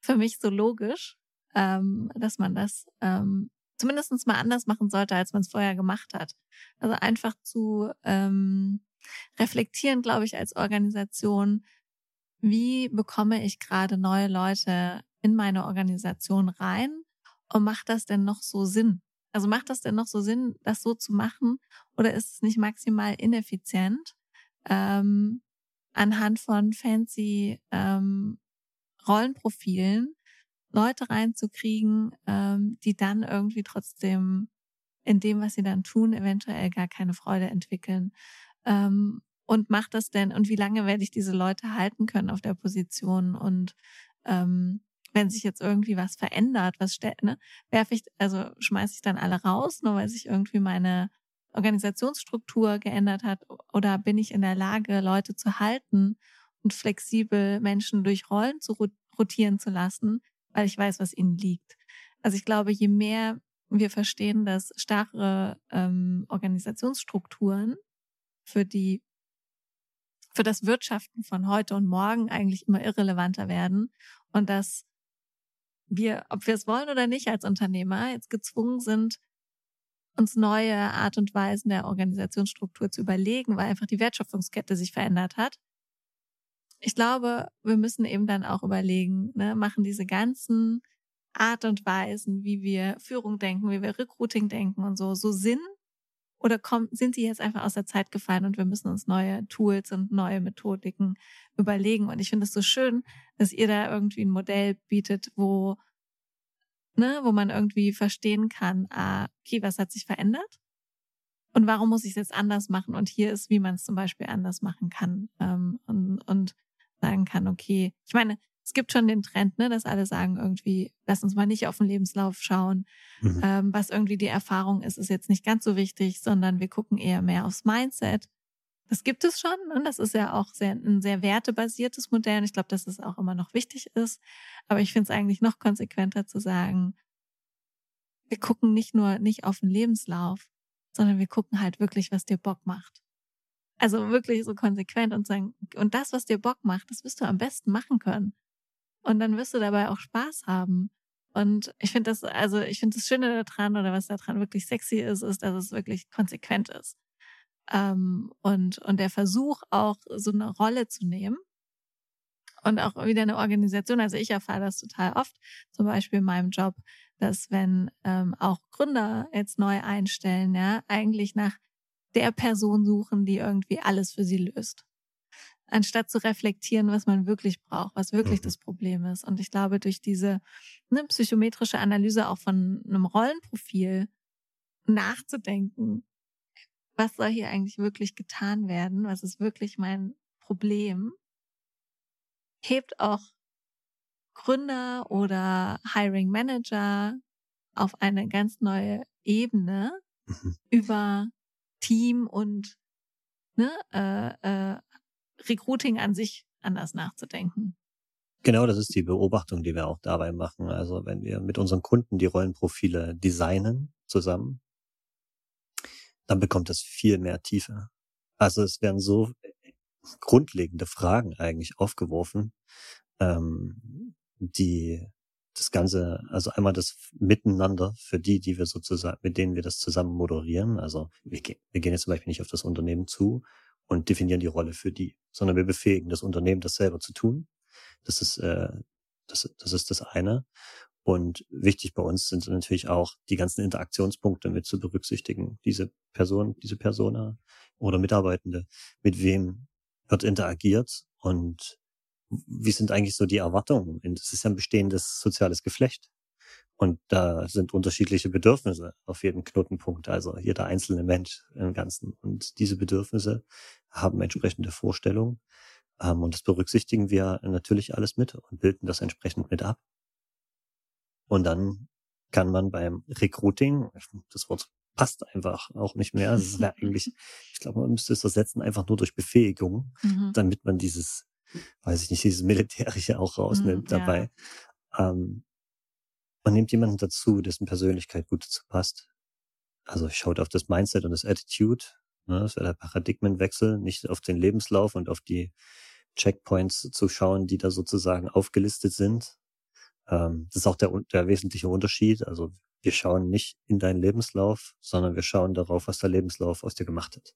für mich so logisch, ähm, dass man das ähm, zumindest mal anders machen sollte, als man es vorher gemacht hat. Also einfach zu ähm, reflektieren, glaube ich, als Organisation, wie bekomme ich gerade neue Leute in meine Organisation rein und macht das denn noch so Sinn? Also macht das denn noch so Sinn, das so zu machen? Oder ist es nicht maximal ineffizient, ähm, anhand von fancy ähm, Rollenprofilen Leute reinzukriegen, ähm, die dann irgendwie trotzdem in dem, was sie dann tun, eventuell gar keine Freude entwickeln. Ähm, und macht das denn, und wie lange werde ich diese Leute halten können auf der Position? Und ähm, wenn sich jetzt irgendwie was verändert, was stellt, ne, werfe ich, also schmeiße ich dann alle raus, nur weil sich irgendwie meine Organisationsstruktur geändert hat oder bin ich in der Lage, Leute zu halten und flexibel Menschen durch Rollen zu rotieren zu lassen, weil ich weiß, was ihnen liegt. Also ich glaube, je mehr wir verstehen, dass starre ähm, Organisationsstrukturen für die für das Wirtschaften von heute und morgen eigentlich immer irrelevanter werden und dass wir, ob wir es wollen oder nicht als Unternehmer, jetzt gezwungen sind, uns neue Art und Weisen der Organisationsstruktur zu überlegen, weil einfach die Wertschöpfungskette sich verändert hat. Ich glaube, wir müssen eben dann auch überlegen, ne, machen diese ganzen Art und Weisen, wie wir Führung denken, wie wir Recruiting denken und so, so Sinn? Oder kommen, sind die jetzt einfach aus der Zeit gefallen und wir müssen uns neue Tools und neue Methodiken überlegen? Und ich finde es so schön, dass ihr da irgendwie ein Modell bietet, wo ne, wo man irgendwie verstehen kann, ah, okay, was hat sich verändert? Und warum muss ich es jetzt anders machen? Und hier ist, wie man es zum Beispiel anders machen kann. Ähm, und, und sagen kann, okay, ich meine, es gibt schon den Trend, ne, dass alle sagen irgendwie, lass uns mal nicht auf den Lebenslauf schauen. Mhm. Ähm, was irgendwie die Erfahrung ist, ist jetzt nicht ganz so wichtig, sondern wir gucken eher mehr aufs Mindset. Das gibt es schon und das ist ja auch sehr, ein sehr wertebasiertes Modell und ich glaube, dass es auch immer noch wichtig ist. Aber ich finde es eigentlich noch konsequenter zu sagen, wir gucken nicht nur nicht auf den Lebenslauf, sondern wir gucken halt wirklich, was dir Bock macht. Also wirklich so konsequent und sagen, und das, was dir Bock macht, das wirst du am besten machen können. Und dann wirst du dabei auch Spaß haben. Und ich finde das, also ich finde das Schöne daran oder was daran wirklich sexy ist, ist, dass es wirklich konsequent ist. Ähm, und, und der Versuch auch so eine Rolle zu nehmen und auch wieder eine Organisation. Also ich erfahre das total oft, zum Beispiel in meinem Job, dass wenn ähm, auch Gründer jetzt neu einstellen, ja, eigentlich nach der Person suchen, die irgendwie alles für sie löst. Anstatt zu reflektieren, was man wirklich braucht, was wirklich mhm. das Problem ist. Und ich glaube, durch diese ne, psychometrische Analyse auch von einem Rollenprofil nachzudenken, was soll hier eigentlich wirklich getan werden? Was ist wirklich mein Problem? Hebt auch Gründer oder Hiring Manager auf eine ganz neue Ebene mhm. über Team und ne, äh, äh, Recruiting an sich anders nachzudenken. Genau, das ist die Beobachtung, die wir auch dabei machen. Also wenn wir mit unseren Kunden die Rollenprofile designen zusammen, dann bekommt das viel mehr Tiefe. Also es werden so grundlegende Fragen eigentlich aufgeworfen, ähm, die das Ganze, also einmal das Miteinander für die, die wir sozusagen, mit denen wir das zusammen moderieren. Also wir, wir gehen jetzt zum Beispiel nicht auf das Unternehmen zu und definieren die Rolle für die, sondern wir befähigen das Unternehmen, das selber zu tun. Das ist, äh, das, das ist das eine. Und wichtig bei uns sind natürlich auch die ganzen Interaktionspunkte mit zu berücksichtigen. Diese Person, diese Persona oder Mitarbeitende, mit wem wird interagiert und wie sind eigentlich so die Erwartungen? Es ist ja ein bestehendes soziales Geflecht. Und da sind unterschiedliche Bedürfnisse auf jeden Knotenpunkt, also jeder einzelne Mensch im Ganzen. Und diese Bedürfnisse haben entsprechende Vorstellungen. Ähm, und das berücksichtigen wir natürlich alles mit und bilden das entsprechend mit ab. Und dann kann man beim Recruiting, das Wort passt einfach auch nicht mehr. Das wäre eigentlich, ich glaube, man müsste es ersetzen einfach nur durch Befähigung, mhm. damit man dieses, weiß ich nicht, dieses Militärische auch rausnimmt mhm, dabei. Ja. Ähm, man nimmt jemanden dazu, dessen Persönlichkeit gut dazu passt. Also schaut auf das Mindset und das Attitude. Ne, das wäre der Paradigmenwechsel, nicht auf den Lebenslauf und auf die Checkpoints zu schauen, die da sozusagen aufgelistet sind, ähm, das ist auch der, der wesentliche Unterschied. Also wir schauen nicht in deinen Lebenslauf, sondern wir schauen darauf, was der Lebenslauf aus dir gemacht hat.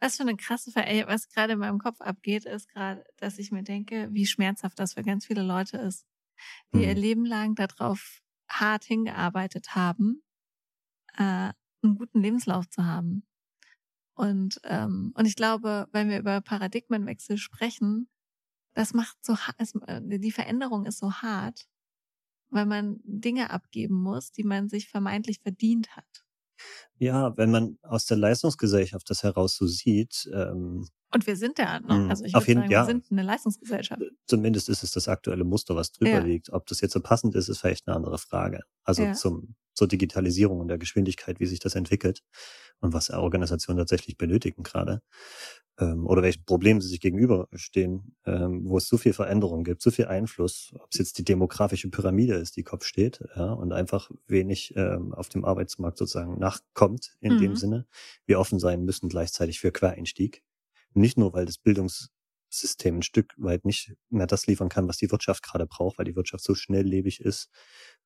Was für eine krasse Ver was gerade in meinem Kopf abgeht, ist gerade, dass ich mir denke, wie schmerzhaft das für ganz viele Leute ist, die hm. ihr Leben lang darauf hart hingearbeitet haben, äh, einen guten Lebenslauf zu haben. Und, ähm, und ich glaube, wenn wir über Paradigmenwechsel sprechen, das macht so, äh, die Veränderung ist so hart, weil man Dinge abgeben muss, die man sich vermeintlich verdient hat. Ja, wenn man aus der Leistungsgesellschaft das heraus so sieht. Ähm, und wir sind ja noch, hm, also ich würde sagen, ja, wir sind eine Leistungsgesellschaft. Zumindest ist es das aktuelle Muster, was drüber ja. liegt. Ob das jetzt so passend ist, ist vielleicht eine andere Frage. Also ja. zum, zur Digitalisierung und der Geschwindigkeit, wie sich das entwickelt und was Organisationen tatsächlich benötigen gerade ähm, oder welchen Problemen sie sich gegenüberstehen, ähm, wo es so viel Veränderung gibt, so viel Einfluss, ob es jetzt die demografische Pyramide ist, die Kopf steht, ja, und einfach wenig ähm, auf dem Arbeitsmarkt sozusagen nachkommt in mhm. dem Sinne, wir offen sein müssen gleichzeitig für Quereinstieg. Nicht nur, weil das Bildungs System ein Stück weit nicht mehr das liefern kann, was die Wirtschaft gerade braucht, weil die Wirtschaft so schnelllebig ist,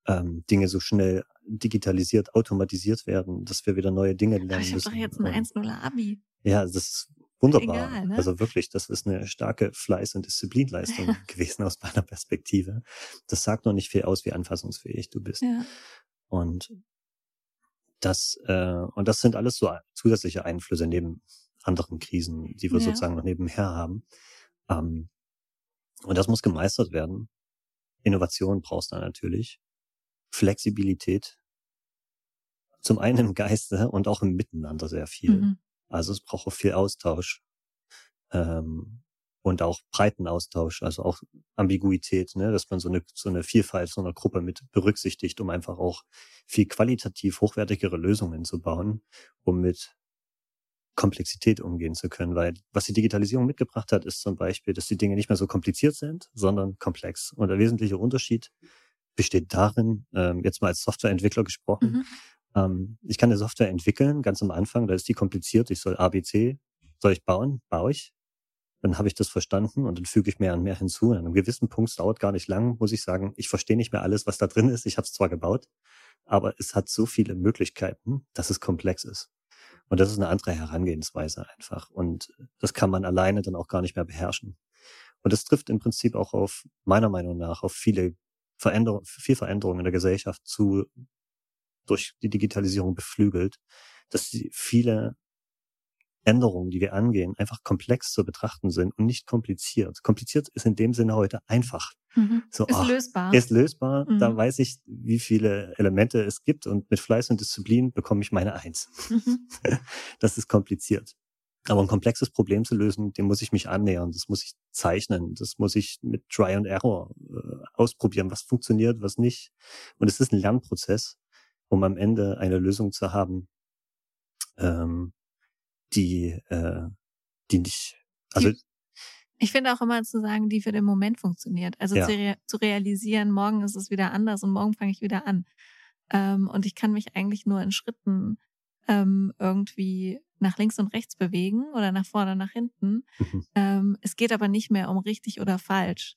ähm, Dinge so schnell digitalisiert, automatisiert werden, dass wir wieder neue Dinge lernen Aber ich müssen. habe doch jetzt ein 1-0er Abi. Ja, das ist wunderbar. Egal, ne? Also wirklich, das ist eine starke Fleiß- und Disziplinleistung gewesen aus meiner Perspektive. Das sagt noch nicht viel aus, wie anfassungsfähig du bist. Ja. Und das, äh, und das sind alles so zusätzliche Einflüsse neben anderen Krisen, die wir Ja. sozusagen noch nebenher haben. Ähm, und das muss gemeistert werden. Innovation brauchst du natürlich. Flexibilität. Zum einen im Geiste und auch im Miteinander sehr viel. Mhm. Also es braucht auch viel Austausch. Ähm, und auch breiten Austausch, also auch Ambiguität, ne, dass man so eine, so eine Vielfalt so einer Gruppe mit berücksichtigt, um einfach auch viel qualitativ hochwertigere Lösungen zu bauen, um mit Komplexität umgehen zu können. Weil was die Digitalisierung mitgebracht hat, ist zum Beispiel, dass die Dinge nicht mehr so kompliziert sind, sondern komplex. Und der wesentliche Unterschied besteht darin, ähm, jetzt mal als Softwareentwickler gesprochen, Mhm. ähm, ich kann eine Software entwickeln, ganz am Anfang, da ist die kompliziert, ich soll ABC, soll ich bauen, baue ich. Dann habe ich das verstanden und dann füge ich mehr und mehr hinzu. Und an einem gewissen Punkt, es dauert gar nicht lang, muss ich sagen, ich verstehe nicht mehr alles, was da drin ist. Ich habe es zwar gebaut, aber es hat so viele Möglichkeiten, dass es komplex ist. Und das ist eine andere Herangehensweise einfach. Und das kann man alleine dann auch gar nicht mehr beherrschen. Und das trifft im Prinzip auch auf, meiner Meinung nach, auf viele Veränderungen, viel Veränderungen in der Gesellschaft zu, durch die Digitalisierung beflügelt, dass viele Änderungen, die wir angehen, einfach komplex zu betrachten sind und nicht kompliziert. Kompliziert ist in dem Sinne heute einfach. Mhm. So, Ist ach, lösbar. Ist lösbar, da Mhm. weiß ich, wie viele Elemente es gibt und mit Fleiß und Disziplin bekomme ich meine Eins. Mhm. Das ist kompliziert. Aber ein komplexes Problem zu lösen, dem muss ich mich annähern, das muss ich zeichnen, das muss ich mit Try and Error äh, ausprobieren, was funktioniert, was nicht. Und es ist ein Lernprozess, um am Ende eine Lösung zu haben, ähm, die, äh, die nicht, also Ich finde auch immer zu sagen, die für den Moment funktioniert. Also Ja. zu, rea zu realisieren, morgen ist es wieder anders und morgen fange ich wieder an. Ähm, und ich kann mich eigentlich nur in Schritten ähm, irgendwie nach links und rechts bewegen oder nach vorne, nach hinten. mhm, Ähm, es geht aber nicht mehr um richtig oder falsch.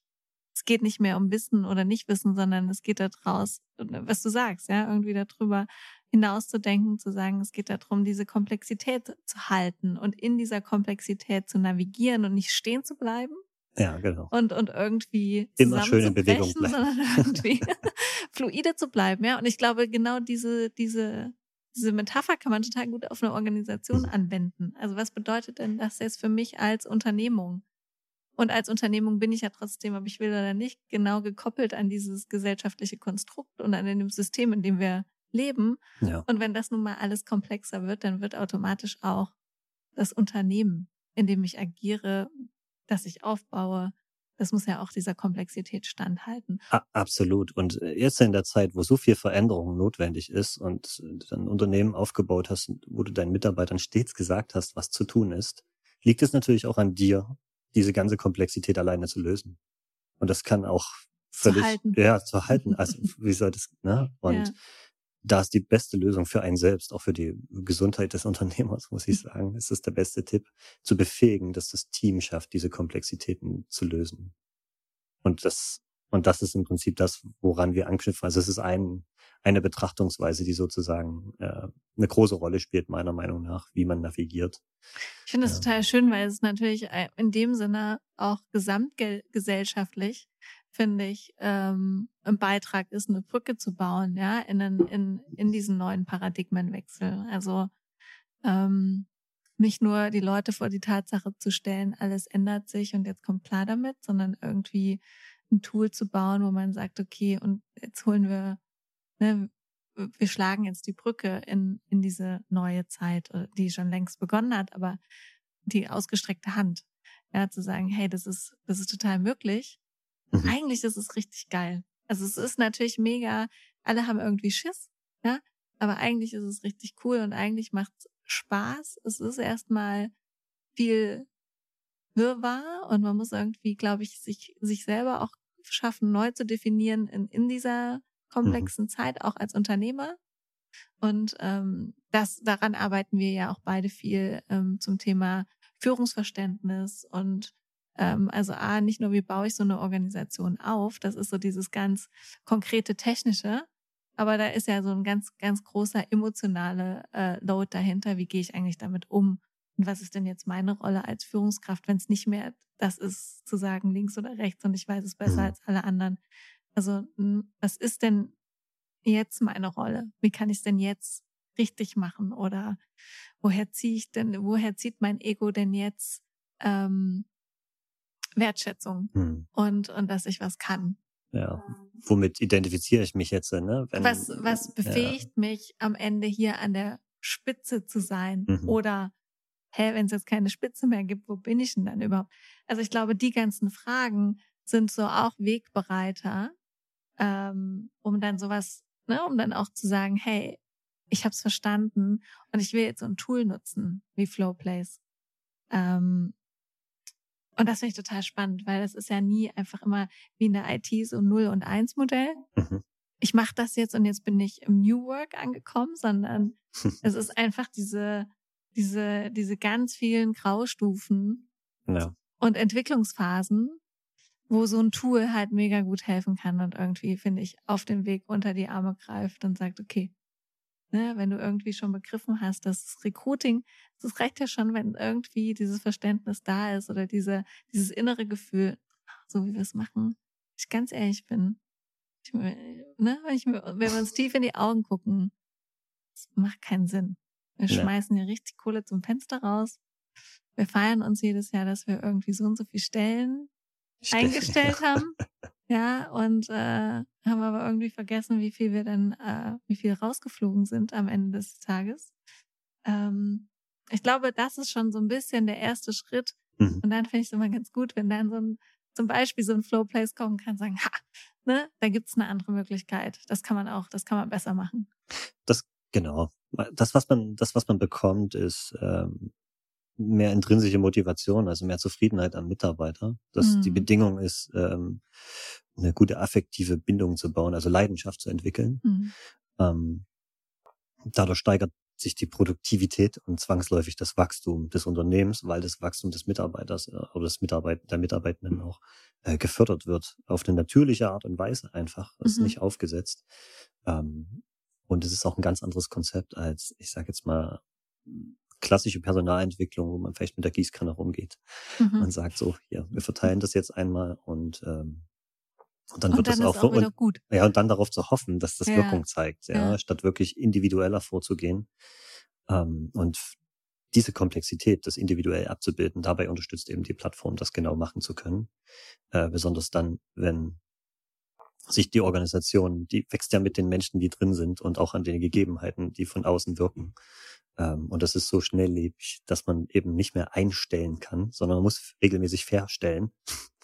Es geht nicht mehr um Wissen oder Nicht-Wissen, sondern es geht daraus, was du sagst, ja, irgendwie darüber hinauszudenken, zu sagen, es geht darum, diese Komplexität zu halten und in dieser Komplexität zu navigieren und nicht stehen zu bleiben ja, genau. und, und irgendwie Immer schön in Bewegung zusammenzubrechen, bleiben. sondern irgendwie fluide zu bleiben, ja. Und ich glaube, genau diese, diese, diese Metapher kann man total gut auf eine Organisation Mhm. anwenden. Also was bedeutet denn das jetzt für mich als Unternehmung? Und als Unternehmung bin ich ja trotzdem, ob ich will oder nicht, genau gekoppelt an dieses gesellschaftliche Konstrukt und an dem System, in dem wir leben. Ja. Und wenn das nun mal alles komplexer wird, dann wird automatisch auch das Unternehmen, in dem ich agiere, das ich aufbaue, das muss ja auch dieser Komplexität standhalten. Absolut. Und äh, jetzt in der Zeit, wo so viel Veränderung notwendig ist und äh, du ein Unternehmen aufgebaut hast, wo du deinen Mitarbeitern stets gesagt hast, was zu tun ist, liegt es natürlich auch an dir, diese ganze Komplexität alleine zu lösen. Und das kann auch völlig, halten. ja, zu halten. Also, wie soll das, ne? Und Ja. Da ist die beste Lösung für einen selbst, auch für die Gesundheit des Unternehmers, muss ich sagen. Es ist der beste Tipp, zu befähigen, dass das Team schafft, diese Komplexitäten zu lösen. Und das, und das ist im Prinzip das, woran wir anknüpfen. Also es ist ein, eine Betrachtungsweise, die sozusagen äh, eine große Rolle spielt, meiner Meinung nach, wie man navigiert. Ich finde es Ja. total schön, weil es natürlich äh, in dem Sinne auch gesamtgesellschaftlich, finde ich, ähm, ein Beitrag ist, eine Brücke zu bauen, ja, in, in, in diesen neuen Paradigmenwechsel. Also ähm, nicht nur die Leute vor die Tatsache zu stellen, alles ändert sich und jetzt kommt klar damit, sondern irgendwie ein Tool zu bauen, wo man sagt, okay, und jetzt holen wir, ne, wir schlagen jetzt die Brücke in, in diese neue Zeit, äh, die schon längst begonnen hat, aber die ausgestreckte Hand, ja, zu sagen, hey, das ist, das ist total möglich. Mhm. Eigentlich ist es richtig geil. Also es ist natürlich mega, alle haben irgendwie Schiss, ja, aber eigentlich ist es richtig cool und eigentlich macht Spaß. Es ist erstmal viel Wirrwarr und man muss irgendwie, glaube ich, sich, sich selber auch schaffen, neu zu definieren in, in dieser komplexen Zeit, auch als Unternehmer. Und ähm, das, daran arbeiten wir ja auch beide viel ähm, zum Thema Führungsverständnis und also A, nicht nur, wie baue ich so eine Organisation auf, das ist so dieses ganz konkrete Technische, aber da ist ja so ein ganz, ganz großer emotionale äh, Load dahinter. Wie gehe ich eigentlich damit um? Und was ist denn jetzt meine Rolle als Führungskraft, wenn es nicht mehr das ist, zu sagen links oder rechts und ich weiß es besser mhm. als alle anderen? Also, was ist denn jetzt meine Rolle? Wie kann ich es denn jetzt richtig machen? Oder woher ziehe ich denn, woher zieht mein Ego denn jetzt ähm, Wertschätzung mhm. und, und dass ich was kann? Ja, womit identifiziere ich mich jetzt? Ne? Wenn, was, was befähigt ja. mich am Ende hier an der Spitze zu sein? Mhm. Oder hä, wenn es jetzt keine Spitze mehr gibt, wo bin ich denn dann überhaupt? Also ich glaube, die ganzen Fragen sind so auch Wegbereiter, ähm, um dann sowas, ne, um dann auch zu sagen, hey, ich habe es verstanden und ich will jetzt so ein Tool nutzen wie Flowplace. Ähm, und das finde ich total spannend, weil das ist ja nie einfach immer wie in der IT so ein Null- und Eins-Modell. Mhm. Ich mache das jetzt und jetzt bin ich im New Work angekommen, sondern es ist einfach diese, diese, diese ganz vielen Graustufen ja. und Entwicklungsphasen, wo so ein Tool halt mega gut helfen kann und irgendwie, finde ich, auf dem Weg unter die Arme greift und sagt, okay, ne, wenn du irgendwie schon begriffen hast, dass Recruiting, das reicht ja schon, wenn irgendwie dieses Verständnis da ist oder diese, dieses innere Gefühl, so wie wir es machen. Ich ganz ehrlich bin, ich, ne, wenn, ich, wenn wir uns tief in die Augen gucken, das macht keinen Sinn. Wir ja. schmeißen hier richtig Kohle zum Fenster raus. Wir feiern uns jedes Jahr, dass wir irgendwie so und so viel Stellen eingestellt ja. haben. Ja, und äh, haben aber irgendwie vergessen, wie viel wir denn, äh, wie viel rausgeflogen sind am Ende des Tages. Ähm, ich glaube, das ist schon so ein bisschen der erste Schritt. Mhm. Und dann finde ich es immer ganz gut, wenn dann so ein, zum Beispiel so ein Flowplace kommen kann, sagen, ha, ne, da gibt's eine andere Möglichkeit. Das kann man auch, das kann man besser machen. Das genau. Das, was man, das, was man bekommt, ist ähm, mehr intrinsische Motivation, also mehr Zufriedenheit am Mitarbeiter. Dass mhm. die Bedingung ist, ähm, eine gute affektive Bindung zu bauen, also Leidenschaft zu entwickeln. Mhm. Ähm, dadurch steigert sich die Produktivität und zwangsläufig das Wachstum des Unternehmens, weil das Wachstum des Mitarbeiters äh, oder des Mitarbeit der Mitarbeitenden auch äh, gefördert wird. Auf eine natürliche Art und Weise einfach. Das ist mhm. nicht aufgesetzt. Ähm, und es ist auch ein ganz anderes Konzept als, ich sage jetzt mal, klassische Personalentwicklung, wo man vielleicht mit der Gießkanne rumgeht. Mhm. Man sagt so, ja, wir verteilen das jetzt einmal und ähm, und dann und wird dann das auch, auch und, gut. Ja, und dann darauf zu hoffen, dass das ja. Wirkung zeigt, ja, ja, statt wirklich individueller vorzugehen. Ähm, und diese Komplexität, das individuell abzubilden, dabei unterstützt eben die Plattform, das genau machen zu können. Äh, besonders dann, wenn sich die Organisation, die wächst ja mit den Menschen, die drin sind und auch an den Gegebenheiten, die von außen wirken. Ähm, und das ist so schnelllebig, dass man eben nicht mehr einstellen kann, sondern man muss regelmäßig verstellen.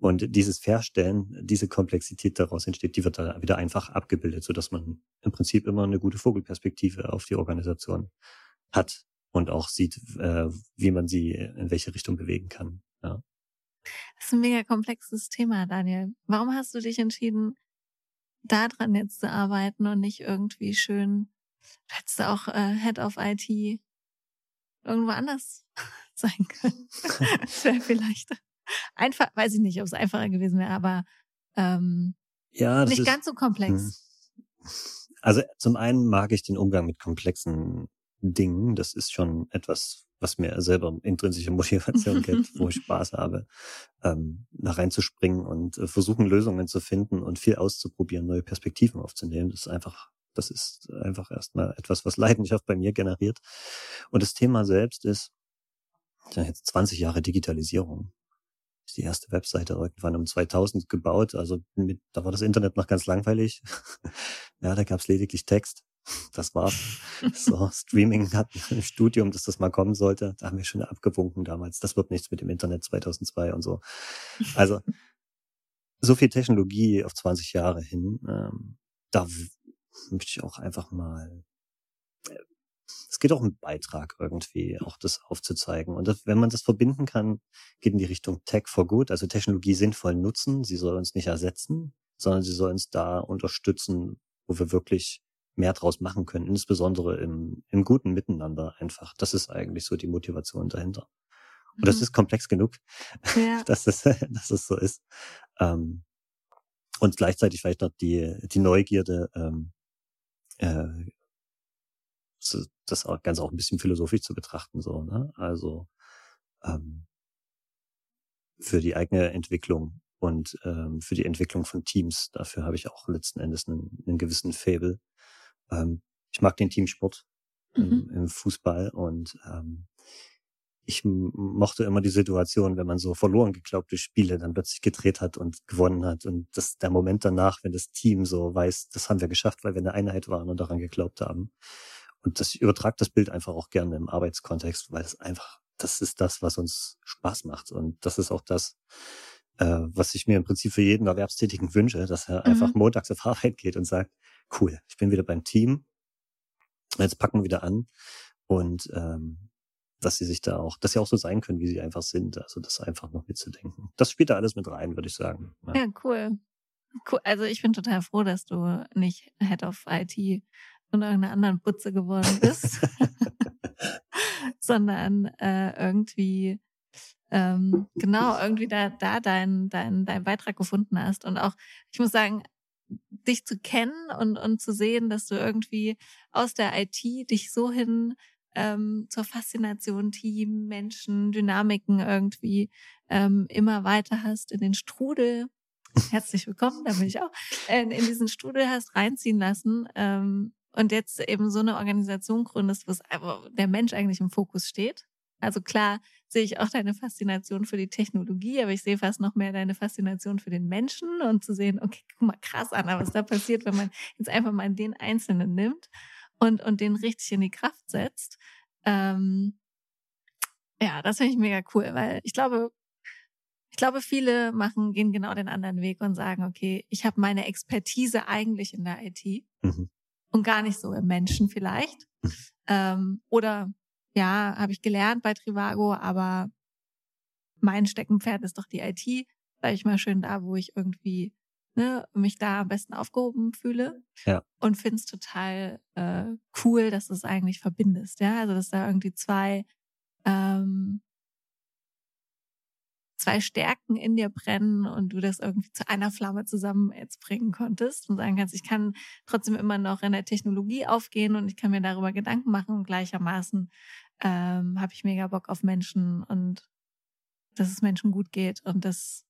Und dieses Verstellen, diese Komplexität daraus entsteht, die wird dann wieder einfach abgebildet, so dass man im Prinzip immer eine gute Vogelperspektive auf die Organisation hat und auch sieht, äh, wie man sie in welche Richtung bewegen kann. Ja. Das ist ein mega komplexes Thema, Daniel. Warum hast du dich entschieden, daran jetzt zu arbeiten und nicht irgendwie schön Hättest du auch äh, Head of IT irgendwo anders sein können. das wäre vielleicht einfach, weiß ich nicht, ob es einfacher gewesen wäre, aber ähm, ja, nicht ist, ganz so komplex. Hm. Also zum einen mag ich den Umgang mit komplexen Dingen. Das ist schon etwas, was mir selber intrinsische Motivation gibt, wo ich Spaß habe, ähm, da reinzuspringen und äh, versuchen, Lösungen zu finden und viel auszuprobieren, neue Perspektiven aufzunehmen. Das ist einfach das ist einfach erstmal etwas, was Leidenschaft bei mir generiert. Und das Thema selbst ist, jetzt 20 Jahre Digitalisierung. Ist die erste Webseite irgendwann um 2000 gebaut. Also mit, da war das Internet noch ganz langweilig. ja, da gab es lediglich Text. Das war's. so, Streaming hat ein Studium, dass das mal kommen sollte. Da haben wir schon abgewunken damals. Das wird nichts mit dem Internet 2002 und so. Also, so viel Technologie auf 20 Jahre hin. Ähm, da möchte ich auch einfach mal äh, es geht auch um Beitrag irgendwie, auch das aufzuzeigen. Und das, wenn man das verbinden kann, geht in die Richtung Tech for Good, also Technologie sinnvoll nutzen. Sie soll uns nicht ersetzen, sondern sie soll uns da unterstützen, wo wir wirklich mehr draus machen können, insbesondere im, im guten Miteinander einfach. Das ist eigentlich so die Motivation dahinter. Und das mhm. ist komplex genug, ja. dass, es, dass es so ist. Ähm, und gleichzeitig vielleicht noch die, die Neugierde, ähm, äh, das auch ganz auch ein bisschen philosophisch zu betrachten, so, ne? Also ähm, für die eigene Entwicklung und ähm, für die Entwicklung von Teams. Dafür habe ich auch letzten Endes einen, einen gewissen Fable. Ähm, ich mag den Teamsport mhm. im, im, Fußball und ähm, ich mochte immer die Situation, wenn man so verloren geglaubte Spiele dann plötzlich gedreht hat und gewonnen hat. Und das der Moment danach, wenn das Team so weiß, das haben wir geschafft, weil wir eine Einheit waren und daran geglaubt haben. Und das übertragt das Bild einfach auch gerne im Arbeitskontext, weil es einfach, das ist das, was uns Spaß macht. Und das ist auch das, äh, was ich mir im Prinzip für jeden Erwerbstätigen wünsche, dass er mhm. einfach montags auf Arbeit geht und sagt, cool, ich bin wieder beim Team, jetzt packen wir wieder an. Und ähm, dass sie sich da auch, dass sie auch so sein können, wie sie einfach sind. Also das einfach noch mitzudenken. Das spielt da alles mit rein, würde ich sagen. Ja, ja cool. cool. Also ich bin total froh, dass du nicht Head of IT und irgendeiner anderen Putze geworden bist, sondern äh, irgendwie ähm, genau irgendwie da da deinen dein, dein Beitrag gefunden hast und auch ich muss sagen dich zu kennen und und zu sehen, dass du irgendwie aus der IT dich so hin ähm, zur Faszination Team, Menschen, Dynamiken irgendwie ähm, immer weiter hast in den Strudel. Herzlich willkommen, da bin ich auch, äh, in diesen Strudel hast reinziehen lassen ähm, und jetzt eben so eine Organisation gründest, wo der Mensch eigentlich im Fokus steht. Also klar sehe ich auch deine Faszination für die Technologie, aber ich sehe fast noch mehr deine Faszination für den Menschen und zu sehen, okay, guck mal krass an, was da passiert, wenn man jetzt einfach mal den Einzelnen nimmt und, und den richtig in die Kraft setzt. Ähm, ja, das finde ich mega cool, weil ich glaube, ich glaube, viele machen, gehen genau den anderen Weg und sagen, okay, ich habe meine Expertise eigentlich in der IT mhm. und gar nicht so im Menschen vielleicht. Mhm. Ähm, oder ja, habe ich gelernt bei Trivago, aber mein Steckenpferd ist doch die IT, sage ich mal schön da, wo ich irgendwie ne, mich da am besten aufgehoben fühle. Ja. Und finde es total äh, cool, dass du es eigentlich verbindest. Ja, also dass da irgendwie zwei ähm, zwei Stärken in dir brennen und du das irgendwie zu einer Flamme zusammen jetzt bringen konntest und sagen kannst, ich kann trotzdem immer noch in der Technologie aufgehen und ich kann mir darüber Gedanken machen und gleichermaßen ähm, habe ich mega Bock auf Menschen und dass es Menschen gut geht und das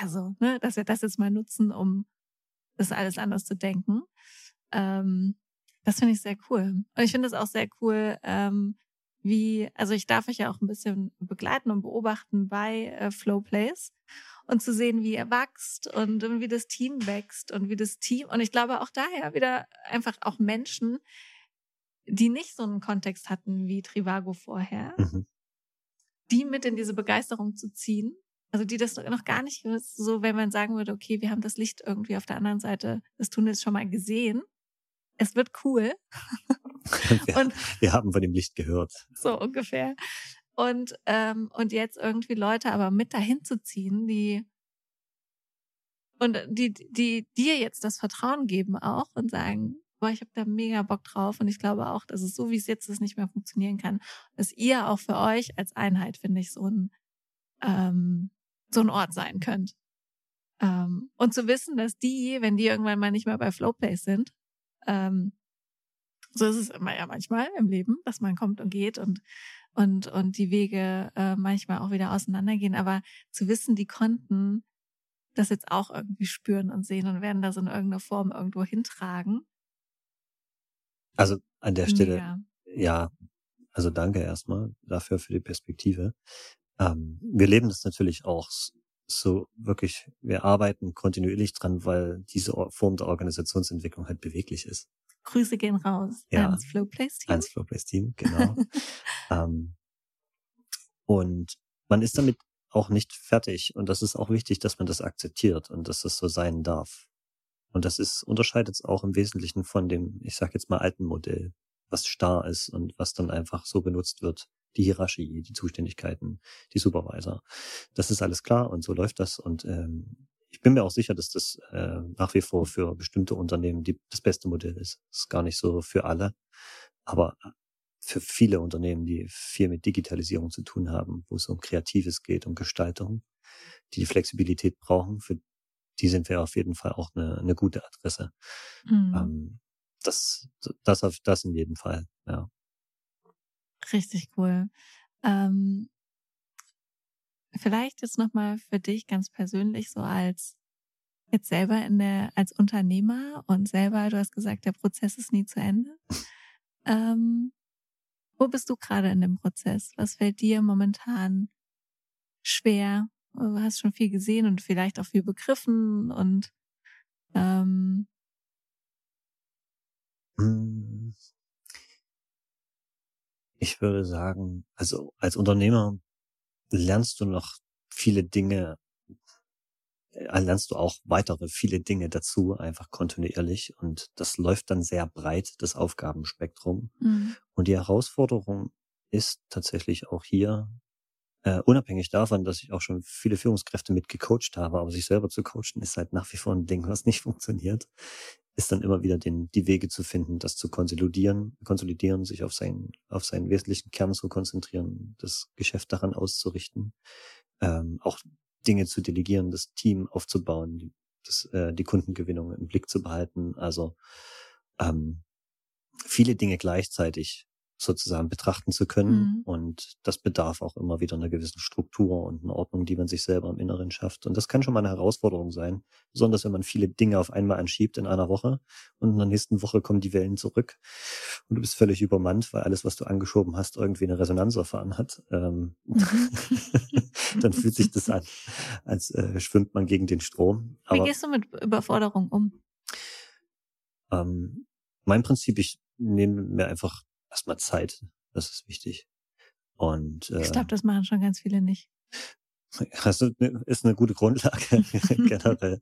also, ne, dass wir das jetzt mal nutzen, um das alles anders zu denken. Ähm, das finde ich sehr cool. Und ich finde es auch sehr cool, ähm, wie, also ich darf euch ja auch ein bisschen begleiten und beobachten bei äh, Flowplays und zu sehen, wie ihr wächst und, und wie das Team wächst und wie das Team, und ich glaube auch daher wieder einfach auch Menschen, die nicht so einen Kontext hatten wie Trivago vorher, mhm. die mit in diese Begeisterung zu ziehen also die das noch gar nicht so, wenn man sagen würde, okay, wir haben das Licht irgendwie auf der anderen Seite des Tunnels schon mal gesehen. Es wird cool. wir, und, wir haben von dem Licht gehört. So ungefähr. Und, ähm, und jetzt irgendwie Leute aber mit dahin zu ziehen, die und die, die dir jetzt das Vertrauen geben auch und sagen, boah, ich habe da mega Bock drauf und ich glaube auch, dass es so, wie es jetzt ist, nicht mehr funktionieren kann. Dass ihr auch für euch als Einheit, finde ich, so ein ähm, so ein Ort sein könnt. Ähm, und zu wissen, dass die, wenn die irgendwann mal nicht mehr bei Flowplace sind, ähm, so ist es immer ja manchmal im Leben, dass man kommt und geht und und und die Wege äh, manchmal auch wieder auseinandergehen. Aber zu wissen, die konnten das jetzt auch irgendwie spüren und sehen und werden das in irgendeiner Form irgendwo hintragen. Also an der Stelle, Mega. ja, also danke erstmal dafür für die Perspektive. Ähm, wir leben das natürlich auch so wirklich, wir arbeiten kontinuierlich dran, weil diese Form der Organisationsentwicklung halt beweglich ist. Grüße gehen raus ja, ans Flowplace Team. Ans Flowplace Team, genau. ähm, und man ist damit auch nicht fertig. Und das ist auch wichtig, dass man das akzeptiert und dass das so sein darf. Und das ist, unterscheidet es auch im Wesentlichen von dem, ich sag jetzt mal, alten Modell, was starr ist und was dann einfach so benutzt wird die Hierarchie, die Zuständigkeiten, die Supervisor. Das ist alles klar und so läuft das. Und ähm, ich bin mir auch sicher, dass das äh, nach wie vor für bestimmte Unternehmen die, das beste Modell ist. Das ist gar nicht so für alle. Aber für viele Unternehmen, die viel mit Digitalisierung zu tun haben, wo es um Kreatives geht, um Gestaltung, die die Flexibilität brauchen, für die sind wir auf jeden Fall auch eine, eine gute Adresse. Mhm. Ähm, das, das auf das in jedem Fall, ja. Richtig cool. Ähm, vielleicht jetzt nochmal für dich ganz persönlich so als jetzt selber in der, als Unternehmer und selber, du hast gesagt, der Prozess ist nie zu Ende. Ähm, wo bist du gerade in dem Prozess? Was fällt dir momentan schwer? Du hast schon viel gesehen und vielleicht auch viel begriffen und ähm, hm. Ich würde sagen, also als Unternehmer lernst du noch viele Dinge äh, lernst du auch weitere viele Dinge dazu, einfach kontinuierlich. Und das läuft dann sehr breit, das Aufgabenspektrum. Mhm. Und die Herausforderung ist tatsächlich auch hier, äh, unabhängig davon, dass ich auch schon viele Führungskräfte mit gecoacht habe, aber sich selber zu coachen ist halt nach wie vor ein Ding, was nicht funktioniert, ist dann immer wieder den, die Wege zu finden, das zu konsolidieren, konsolidieren, sich auf seinen, auf seinen wesentlichen Kern zu konzentrieren, das Geschäft daran auszurichten, ähm, auch Dinge zu delegieren, das Team aufzubauen, die, das, äh, die Kundengewinnung im Blick zu behalten. Also ähm, viele Dinge gleichzeitig sozusagen betrachten zu können. Mhm. Und das bedarf auch immer wieder einer gewissen Struktur und einer Ordnung, die man sich selber im Inneren schafft. Und das kann schon mal eine Herausforderung sein, besonders wenn man viele Dinge auf einmal anschiebt in einer Woche und in der nächsten Woche kommen die Wellen zurück und du bist völlig übermannt, weil alles, was du angeschoben hast, irgendwie eine Resonanz erfahren hat. Ähm, mhm. dann fühlt sich das an, als äh, schwimmt man gegen den Strom. Aber, Wie gehst du mit Überforderung um? Ähm, mein Prinzip, ich nehme mir einfach erstmal Zeit. Das ist wichtig. Und äh, ich glaube, das machen schon ganz viele nicht. Also ist eine gute Grundlage generell.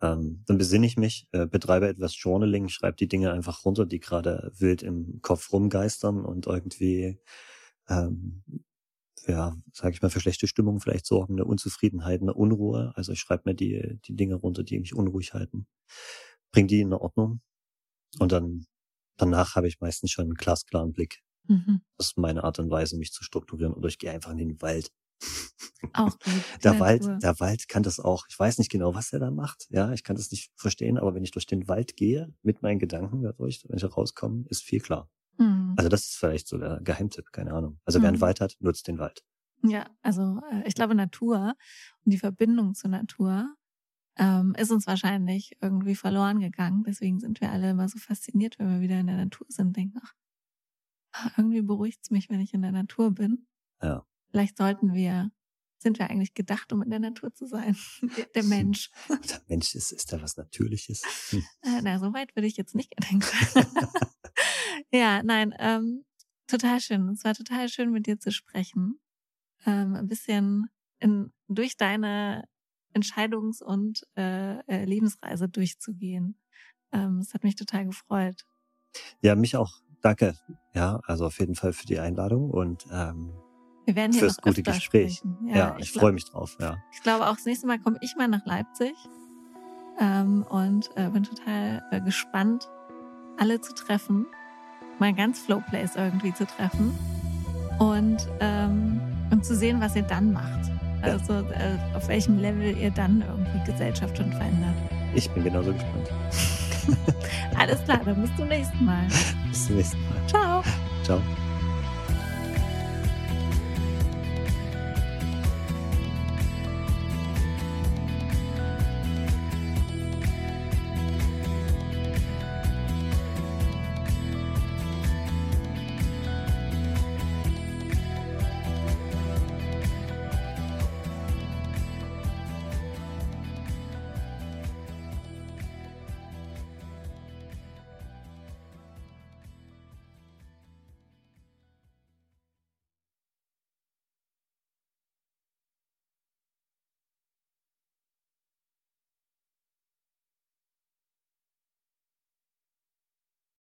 ähm, dann besinne ich mich, äh, betreibe etwas Journaling, schreibe die Dinge einfach runter, die gerade wild im Kopf rumgeistern und irgendwie ähm, ja, sage ich mal, für schlechte Stimmung vielleicht sorgen, eine Unzufriedenheit, eine Unruhe. Also ich schreibe mir die, die Dinge runter, die mich unruhig halten, bring die in Ordnung und dann danach habe ich meistens schon einen glasklaren Blick. Mhm. Das ist meine Art und Weise, mich zu strukturieren. Oder ich gehe einfach in den Wald. Auch gut. der Wald, der Wald kann das auch. Ich weiß nicht genau, was er da macht. Ja, ich kann das nicht verstehen, aber wenn ich durch den Wald gehe, mit meinen Gedanken dadurch, wenn ich rauskomme, ist viel klar. Mhm. Also das ist vielleicht so der Geheimtipp, keine Ahnung. Also mhm. wer einen mhm. Wald hat, nutzt den Wald. Ja, also äh, ich glaube Natur und die Verbindung zur Natur ähm, ist uns wahrscheinlich irgendwie verloren gegangen. Deswegen sind wir alle immer so fasziniert, wenn wir wieder in der Natur sind, denken, ach, ah, irgendwie beruhigt es mich, wenn ich in der Natur bin. Ja. Vielleicht sollten wir, sind wir eigentlich gedacht, um in der Natur zu sein? der Mensch. Der Mensch ist, ist da was Natürliches. Hm. Äh, na, so weit würde ich jetzt nicht denken. ja, nein, ähm, total schön. Es war total schön, mit dir zu sprechen. Ähm, ein bisschen in, durch deine Entscheidungs- und äh, äh, Lebensreise durchzugehen. Ähm, es hat mich total gefreut. Ja, mich auch. Danke. Ja, also auf jeden Fall für die Einladung und ähm, wir werden hier fürs gute Gespräch. Ja, ja, ich, ich freue mich drauf. Ja. Ich glaube auch das nächste Mal komme ich mal nach Leipzig ähm, und äh, bin total äh, gespannt, alle zu treffen, mal ganz Flowplace irgendwie zu treffen und ähm, und zu sehen, was ihr dann macht. Also äh, auf welchem Level ihr dann irgendwie Gesellschaft schon verändert. Ich bin genauso gespannt. Alles klar, dann bis zum nächsten Mal. Bis zum nächsten Mal. Ciao. Ciao.